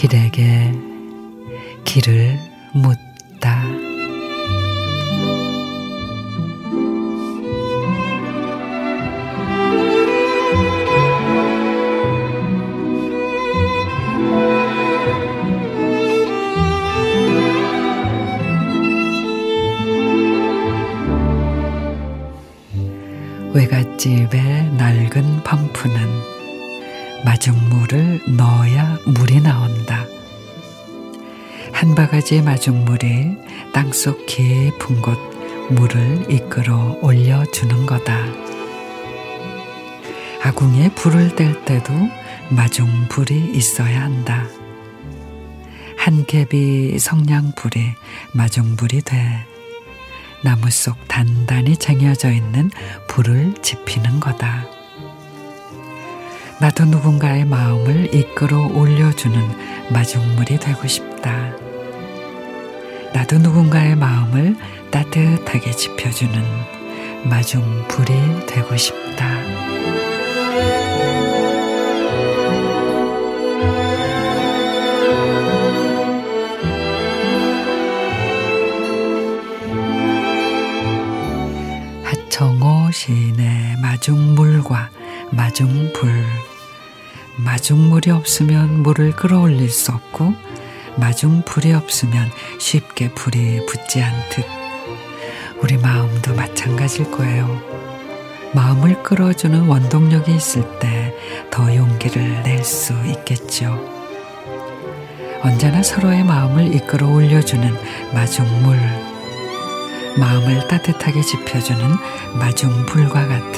길에게 길을 묻 외갓집의 낡은 펌프는 마중물을 넣어야 물이 나온다. 한 바가지의 마중물이 땅속 깊은 곳 물을 이끌어 올려주는 거다. 아궁이에 불을 뗄 때도 마중불이 있어야 한다. 한 갭이 성냥불이 마중불이 돼 나무 속 단단히 쟁여져 있는 불을 지피는 거다. 나도 누군가의 마음을 이끌어 올려주는 마중물이 되고 싶다. 나도 누군가의 마음을 따뜻하게 지펴주는 마중불이 되고 싶다. 하청호 시인의 마중물과 마중불 마중물이 없으면 물을 끌어올릴 수 없고 마중불이 없으면 쉽게 불이 붙지 않듯 우리 마음도 마찬가지일 거예요. 마음을 끌어주는 원동력이 있을 때 더 용기를 낼 수 있겠죠. 언제나 서로의 마음을 이끌어 올려주는 마중물, 마음을 따뜻하게 지펴주는 마중불과 바랍니다.